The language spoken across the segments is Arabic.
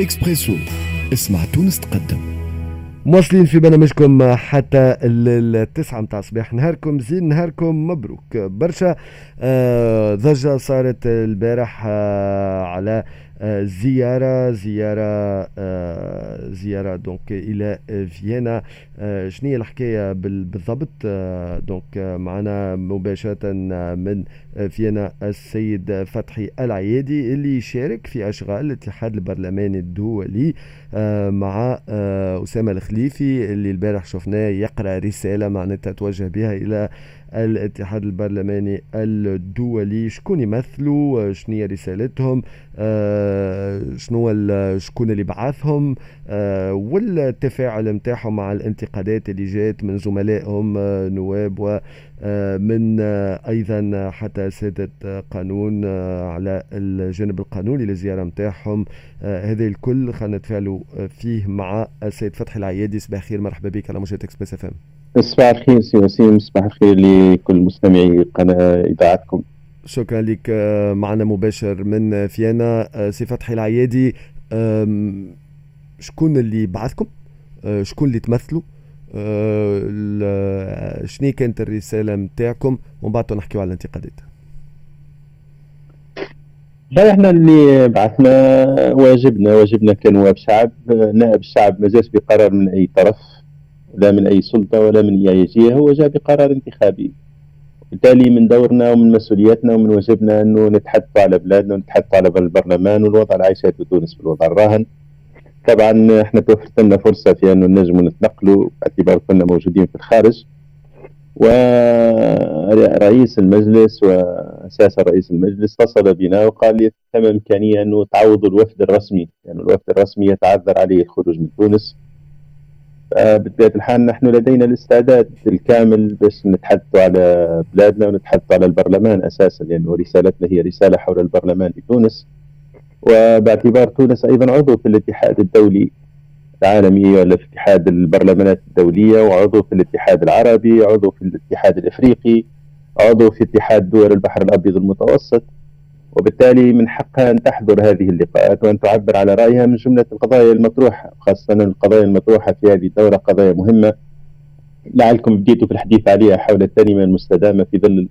اكسبريسو اسمع تونس تقدم. مواصلين في برنامجكم حتى التسعة متاع صباح نهاركم زين نهاركم مبروك. برشا آه ضجة صارت البارح آه على زيارة زيارة آه، زيارة donc إلى فيينا آه، شنو هي الحكاية بالضبط؟ آه، donc معنا مباشرة من فيينا السيد فتحي العيادي اللي يشارك في أشغال الاتحاد البرلماني الدولي. مع أسامة الخليفي اللي البارح شفناه يقرأ رسالة معناتها توجه بها إلى الاتحاد البرلماني الدولي شكون يمثلوا؟ شنو هي رسالتهم؟ آه، شنو شكون اللي بعثهم؟ آه، والتفاعل نتاعهم مع الانتقادات اللي جات من زملائهم آه، نواب ومن أيضا حتى سادة قانون على الجانب القانوني للزيارة نتاعهم. هذا الكل خلينا نتفاعلوا فيه مع السيد فتحي العيادي. صباح الخير مرحبا بك على مشاهد إكسبريس إف إم. صباح الخير سي وسيم صباح الخير لكل مستمعي قناة إذاعتكم. شكرا لك آه، معنا مباشر من فيينا آه، سي فتحي العيادي. شكون اللي بعثكم؟ آه، شكون اللي تمثلوا؟ شنو كانت الرسالة نتاعكم ومن بعد نحكيو على الانتقادات. لا إحنا اللي بعثنا واجبنا. واجبنا كنواب شعب نائب الشعب ما جاش بقرار من أي طرف. لا من أي سلطة ولا من أي جهة هو جاء بقرار انتخابي. بالتالي من دورنا ومن مسؤولياتنا ومن واجبنا أنه نتحدث على بلادنا ونتحدث على البرلمان والوضع العيشات في تونس بالوضع الراهن. طبعا إحنا توفرت لنا فرصة في أنه نجم نتنقلوا باعتبار كنا موجودين في الخارج. ورئيس المجلس وأساسا رئيس المجلس اتصل بنا وقال لي ثم إمكانية أنه تعوضوا الوفد الرسمي يعني الوفد الرسمي يتعذر عليه الخروج من تونس. بطبيعه الحال نحن لدينا الاستعداد الكامل باش نتحدث على بلادنا ونتحدث على البرلمان أساسا لأنه رسالتنا هي رسالة حول البرلمان في تونس. وباعتبار تونس أيضا عضو في الاتحاد الدولي العالمي ولا في اتحاد البرلمانات الدولية وعضو في الاتحاد العربي عضو في الاتحاد الإفريقي عضو في اتحاد دول البحر الأبيض المتوسط. وبالتالي من حقها أن تحضر هذه اللقاءات وأن تعبر على رأيها من جملة القضايا المطروحة خاصة القضايا المطروحة في هذه الدورة قضايا مهمة. لعلكم بديتوا في الحديث عليها حول التنمية المستدامة في ظل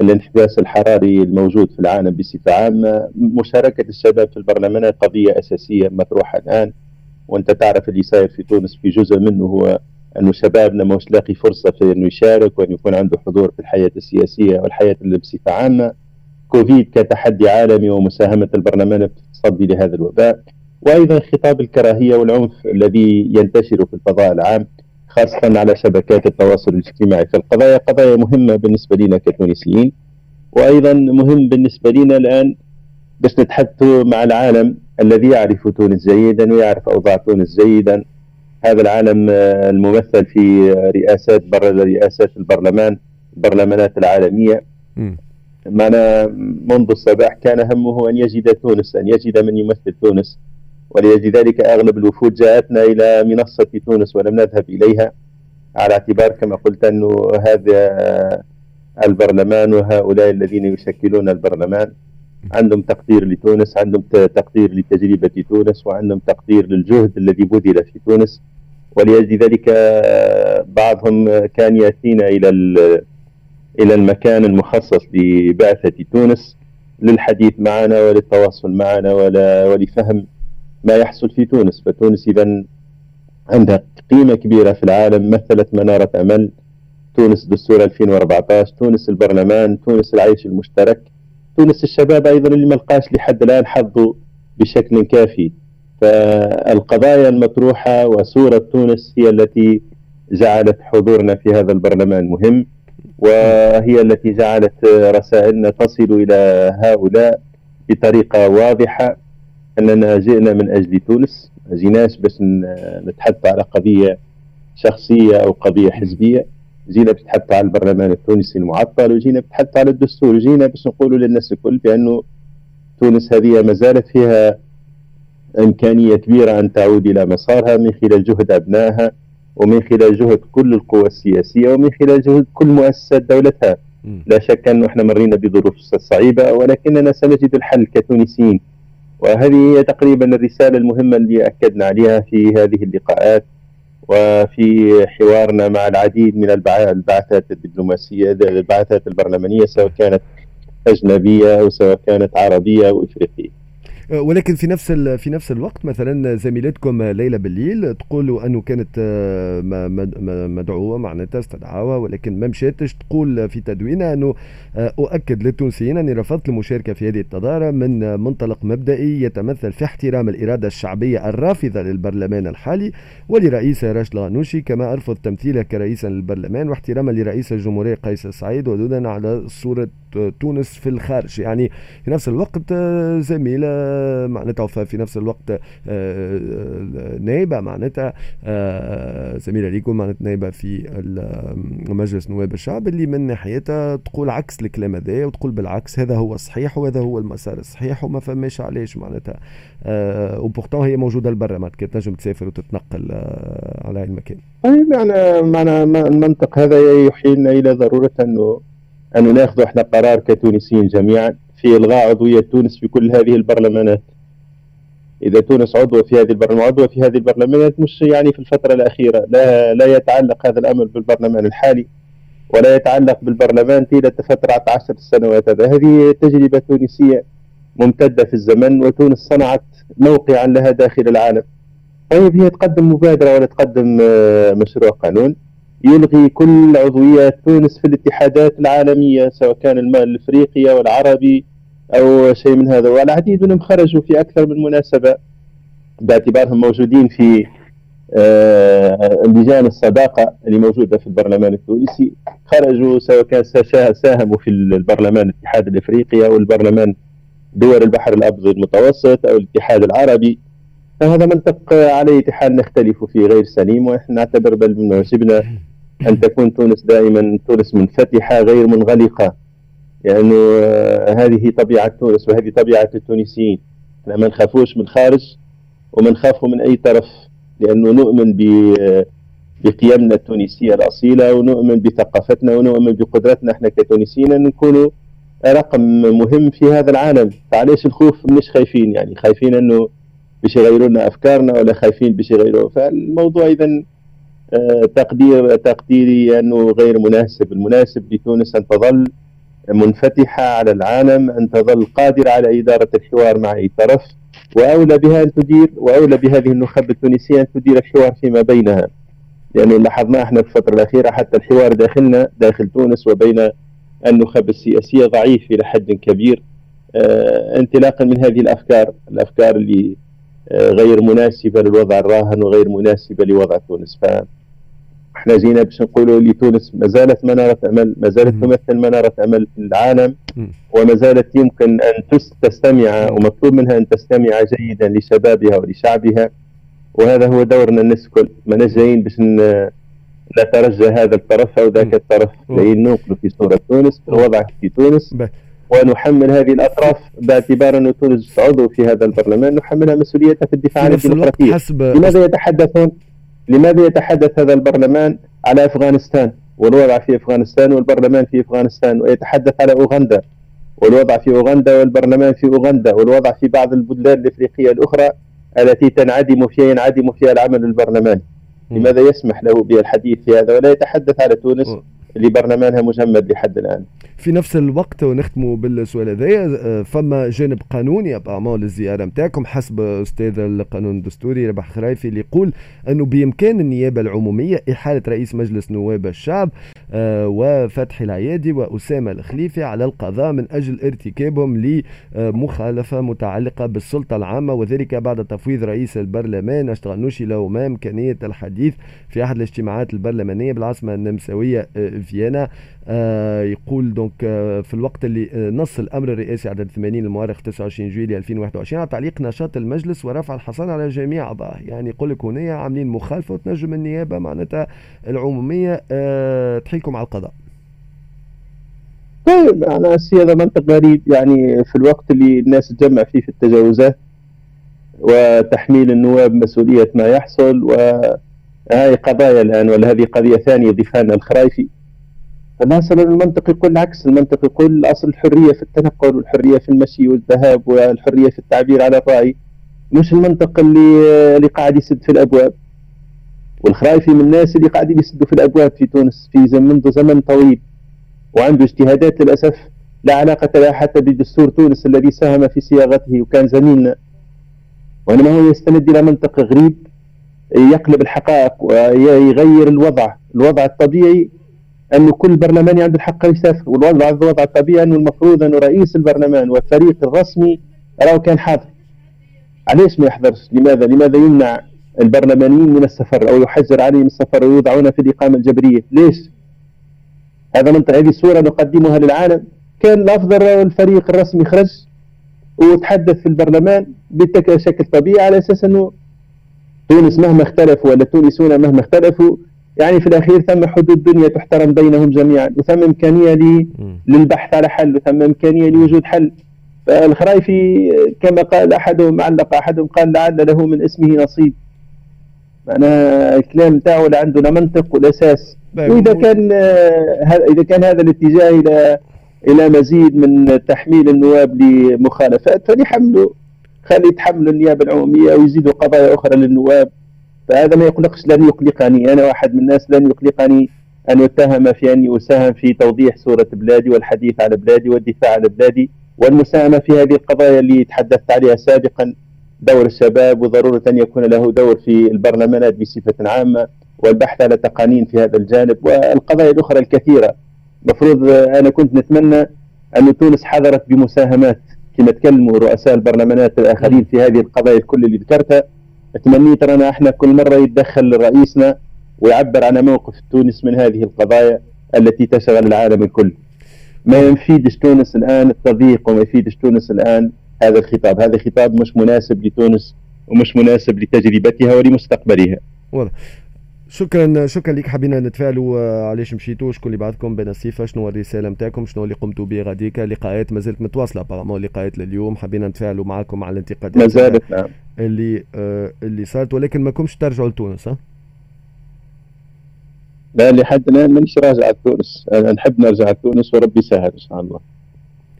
الانحباس الحراري الموجود في العالم بصفة عامة. مشاركة الشباب في البرلمانات قضية أساسية مطروحة الآن. وأنت تعرف اللي صاير في تونس في جزء منه هو أنه شبابنا مش لاقي فرصة في أنه يشارك وأن يكون عنده حضور في الحياة السياسية والحياة بصفة عامة كوفيد كتحدي عالمي ومساهمة البرلمان في التصدي لهذا الوباء. وأيضا خطاب الكراهية والعنف الذي ينتشر في الفضاء العام خاصة على شبكات التواصل الاجتماعي. فالقضايا قضايا مهمة بالنسبة لنا كتونسيين وأيضا مهم بالنسبة لنا الآن باش نتحدثوا مع العالم الذي يعرف تونس جيدا ويعرف أوضاع تونس جيدا. هذا العالم الممثل في رئاسات بر رئاسات البرلمان البرلمانات العالمية. معنا منذ الصباح كان همه أن يجد تونس أن يجد من يمثل تونس. ولذلك أغلب الوفود جاءتنا إلى منصة تونس ولم نذهب إليها على اعتبار كما قلت أنه هذا البرلمان وهؤلاء الذين يشكلون البرلمان. عندهم تقدير لتونس عندهم تقدير لتجربة تونس وعندهم تقدير للجهد الذي بذل في تونس. ولذلك بعضهم كان يأتينا إلى إلى المكان المخصص لبعثة تونس للحديث معنا وللتواصل معنا ولفهم ما يحصل في تونس. فتونس إذا عندها قيمة كبيرة في العالم مثلت منارة أمل تونس دستور 2014 تونس البرلمان تونس العيش المشترك تونس الشباب أيضا اللي ما لقاش لحد الآن حظه بشكل كافي. فالقضايا المطروحة وصورة تونس هي التي جعلت حضورنا في هذا البرلمان مهم. وهي التي جعلت رسائلنا تصل إلى هؤلاء بطريقة واضحة أننا جئنا من أجل تونس. ما جيناش باش نتحدث على قضية شخصية أو قضية حزبية. جينا باش على البرلمان التونسي المعطل وجينا نتحدث على الدستور جينا باش نقولوا للناس الكل بأنه تونس هذه ما زالت فيها إمكانية كبيرة أن تعود إلى مسارها من خلال جهد أبنائها. ومن خلال جهد كل القوى السياسية ومن خلال جهد كل مؤسسات دولتها. لا شك أنه إحنا مرينا بظروف صعيبة ولكننا سنجد الحل كتونسيين. وهذه هي تقريبا الرسالة المهمة اللي أكدنا عليها في هذه اللقاءات وفي حوارنا مع العديد من البعثات الدبلوماسية البعثات البرلمانية سواء كانت أجنبية أو سواء كانت عربية أو إفريقية. ولكن في نفس في نفس الوقت مثلا زميلتكم ليلى بالليل تقول أنه كانت آه، مدعوة معناتها استدعاها ولكن ما مشاتش تقول في تدوينها أنه آه، أؤكد للتونسيين أني رفضت المشاركة في هذه التظاهره من منطلق مبدئي يتمثل في احترام الإرادة الشعبية الرافضة للبرلمان الحالي ولرئيس راشد الغنوشي كما أرفض تمثيله كرئيسا للبرلمان واحتراما لرئيس الجمهورية قيس سعيد ودودا على صورة تونس في الخارج يعني في نفس الوقت آه، زميلة معناتها في نفس الوقت آه، آه، نائبة معناتها زميلة ليكم معناتها نائبة في مجلس نواب الشعب اللي من ناحيتها تقول عكس الكلام هذا وتقول بالعكس هذا هو الصحيح وهذا هو المسار الصحيح وما فماش علاش معناتها وبورتون هي موجودة لبرا معناتها تنجم تسافر وتتنقل على المكان. طيب، يعني معنى المنطق هذا يحيلنا إلى ضرورة أنه أن ناخذ إحنا قرار كتونسيين جميعا في إلغاء عضوية تونس في كل هذه البرلمانات. إذا تونس عضوة في هذه البرلمان عضوة في هذه البرلمانات مش يعني في الفترة الأخيرة. لا لا يتعلق هذا الأمر بالبرلمان الحالي ولا يتعلق بالبرلمان طيلة فترة عشر سنوات هذا. هذه تجربة تونسية ممتدة في الزمن وتونس صنعت موقعا لها داخل العالم. طيب هي تقدم مبادرة ولا تقدم آه، مشروع قانون؟ يلغي كل عضويات تونس في الاتحادات العالمية سواء كان المال الإفريقي أو العربي أو شيء من هذا. والعديد منهم خرجوا في أكثر من مناسبة باعتبارهم موجودين في آه لجان الصداقة اللي موجودة في البرلمان التونسي. خرجوا سواء كان ساهموا في البرلمان الاتحاد الإفريقي أو البرلمان دول البحر الأبيض المتوسط أو الاتحاد العربي. فهذا منطق اي حال نختلف فيه غير سليم ونحن نعتبر بل من واجبنا أن تكون تونس دائما تونس منفتحة غير منغلقة. لأنه يعني هذه طبيعة تونس وهذه طبيعة التونسيين. إحنا ما نخافوش من الخارج وما نخافوا من أي طرف لأنه نؤمن بقيمنا التونسية الأصيلة ونؤمن بثقافتنا ونؤمن بقدرتنا إحنا كتونسيين أن نكونوا رقم مهم في هذا العالم. فعليش الخوف مش خايفين. يعني خايفين أنه باش يغيروا لنا أفكارنا ولا خايفين باش يغيروا. فالموضوع إذا آه، تقدير تقديري أنه غير مناسب، المناسب لتونس أن تظل منفتحة على العالم، أن تظل قادرة على إدارة الحوار مع اي طرف، وأولى بها أن تدير وأولى بهذه النخب التونسية أن تدير الحوار فيما بينها. لأنه يعني لاحظنا إحنا في الفترة الأخيرة حتى الحوار داخلنا داخل تونس وبين النخب السياسية ضعيف إلى حد كبير. آه انطلاقا من هذه الأفكار، الأفكار اللي آه غير مناسبة للوضع الراهن وغير مناسبة لوضع تونس، ف إحنا جينا باش نقولوا لتونس ما زالت منارة أمل ما زالت تمثل منارة أمل في العالم وما زالت يمكن أن تستمع ومطلوب منها أن تستمع جيدا لشبابها ولشعبها وهذا هو دورنا الكل ما جايين باش نترجى هذا الطرف أو ذاك الطرف جايين ننقلوا في صورة تونس الوضع في تونس. ونحمل هذه الأطراف باعتبار أن تونس عضو في هذا البرلمان نحملها مسؤوليتها في الدفاع عن الديمقراطية. لماذا يتحدثون؟ لماذا يتحدث هذا البرلمان على أفغانستان؟ والوضع في أفغانستان والبرلمان في أفغانستان ويتحدث على أوغندا. والوضع في أوغندا والبرلمان في أوغندا. والوضع في بعض البلدان الإفريقية الأخرى التي تنعدم فيها ينعدم فيها العمل البرلماني. لماذا يسمح له بالحديث في هذا؟ ولا يتحدث على تونس. اللي برلمانها مجمد لحد الآن. في نفس الوقت ونختموا بالسؤال هذايا آه، فما جانب قانوني اعمال الزياره نتاعكم حسب أستاذ القانون الدستوري ربح خرايفي اللي يقول أنه بإمكان النيابة العمومية إحالة رئيس مجلس نواب الشعب آه، وفتحي العيادي وأسامة الخليفي على القضاء من أجل ارتكابهم لمخالفة متعلقة بالسلطة العامة وذلك بعد تفويض رئيس البرلمان اشتغنوشي له ما امكانيه الحديث في أحد الاجتماعات البرلمانية بالعاصمة النمساوية آه، فيينا. آه يقول دونك آه في الوقت اللي آه نص الأمر الرئاسي عدد 80 المؤرخ 29 جويلية 2021 على تعليق نشاط المجلس ورفع الحصانه على جميع اعضائه يعني يقول لك هنا عاملين مخالفة وتنجم النيابة معناتها العمومية تحيكم على القضاء. طيب أنا هذا منطق غريب يعني في الوقت اللي الناس تجمع فيه في التجاوزات وتحميل النواب مسؤولية ما يحصل وهذه قضايا الآن ولا هذه قضية ثانية ضيفها لنا الخرايفي فالأصل المنطق يقول العكس المنطق يقول الأصل الحرية في التنقل والحرية في المشي والذهاب والحرية في التعبير على الرأي. مش المنطق اللي اللي قاعد يسد في الأبواب. والخرايفي من الناس اللي قاعدين يسدوا في الأبواب في تونس في منذ زمن طويل. وعنده اجتهادات للأسف لا علاقة لها حتى بدستور تونس الذي ساهم في صياغته وكان زميلنا. وإنما هو يستند إلى منطق غريب يقلب الحقائق ويغير الوضع الوضع الطبيعي أن كل برلماني عنده الحق يسافر والوضع الوضع الطبيعي أنه المفروض أنه رئيس البرلمان والفريق الرسمي راه كان حاضر. علاش ما يحضرش؟ لماذا؟ لماذا يمنع البرلمانيين من السفر أو يحجر عليهم السفر ويوضعون في الإقامة الجبرية؟ ليش؟ هذا منطق هذه صورة نقدمها للعالم. كان الأفضل الفريق الرسمي خرج وتحدث في البرلمان بشكل طبيعي على أساس أنه تونس مهما اختلفوا ولا التونسيون مهما اختلفوا يعني في الأخير ثم حدود دنيا تحترم بينهم جميعا وثم إمكانية للبحث على حل وثم إمكانية لوجود حل. فالخرايفي كما قال أحدهم علق أحدهم قال لعل له من اسمه نصيب. معناها الكلام تاعو لا عنده لا منطق ولا أساس. وإذا كان إذا كان هذا الاتجاه إلى إلى مزيد من تحميل النواب لمخالفات فليحملوا خلي يتحملوا النيابة العمومية ويزيدوا قضايا أخرى للنواب. فهذا ما يقلقش لن يقلقني أنا واحد من الناس لن يقلقني أن يتهم في أني أساهم في توضيح صورة بلادي والحديث على بلادي والدفاع عن بلادي والمساهمة في هذه القضايا اللي تحدثت عليها سابقا. دور الشباب وضرورة أن يكون له دور في البرلمانات بصفة عامة والبحث على تقانين في هذا الجانب والقضايا الأخرى الكثيرة. مفروض أنا كنت نتمنى أن تونس حضرت بمساهمات كما تكلموا رؤساء البرلمانات الآخرين في هذه القضايا الكل اللي ذكرتها. تمنيت أنا إحنا كل مرة يتدخل رئيسنا ويعبر عن موقف تونس من هذه القضايا التي تشغل العالم الكل. ما يفيدش تونس الآن التضييق وما يفيدش تونس الآن هذا الخطاب. هذا خطاب مش مناسب لتونس ومش مناسب لتجربتها ولمستقبلها. واضح. شكرا شكرا لك حبينا نتفاعلوا آه، علاش مشيتوا؟ شكون اللي بعدكم بين الصيفه شنو الرسالة نتاعكم شنو اللي قمتوا به؟ غاديك لقاءات ما زالت متواصلة ابارامون لقاءات لليوم. حبينا نتفاعلوا معكم على الانتقادات ما زالت نعم. اللي آه اللي صارت ولكن ما كنتش ترجعوا لتونس ها؟ لا لحد الآن مانيش راجع لتونس. نحب نرجع لتونس وربي يسهل إن شاء الله.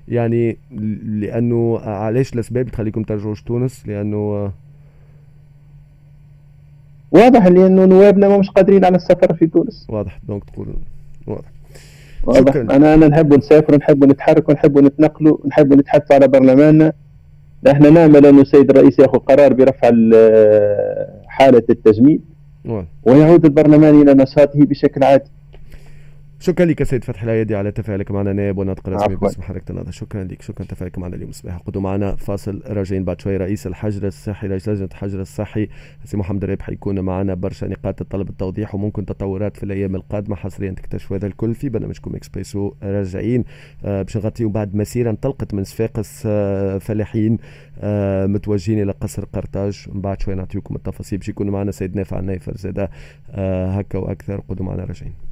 يعني لأنه علاش الأسباب تخليكم ترجعوش تونس لأنه آه واضح لأنه نوابنا ما مش قادرين على السفر في تونس. واضح donc تقول. واضح. واضح. أنا أنا نحب نسافر نحب نتحرك ونحب نتنقلوا نحب نتحدث على برلماننا. إحنا نامل أنه السيد الرئيس يأخذ قرار برفع حالة التجميد ويعود البرلمان إلى نشاطه بشكل عادي. شكرا لك سيد فتحي الايادي على تفاعلك معنا نائب وناطق رسمي باسم حركه النهضه شكرا لك. شكرا تفاعلك معنا اليوم صباح قدوا معنا فاصل راجعين بعد شوي. رئيس الحجر الصحي لجنة الحجر الصحي سي محمد الرابح يكون معنا برشا نقاط الطلب التوضيح وممكن تطورات في الأيام القادمة حصريا تكتشفوا هذا الكل في برنامجكم إكسبريسو. راجعين. آه باش نغطيو بعد مسيرة انطلقت من صفاقس آه فلاحين آه متوجهين إلى قصر قرطاج. من بعد شوي نعطيكم التفاصيل باش يكون معنا سيد نافع النايفر زاده آه هكا وأكثر. قدوا معنا راجعين.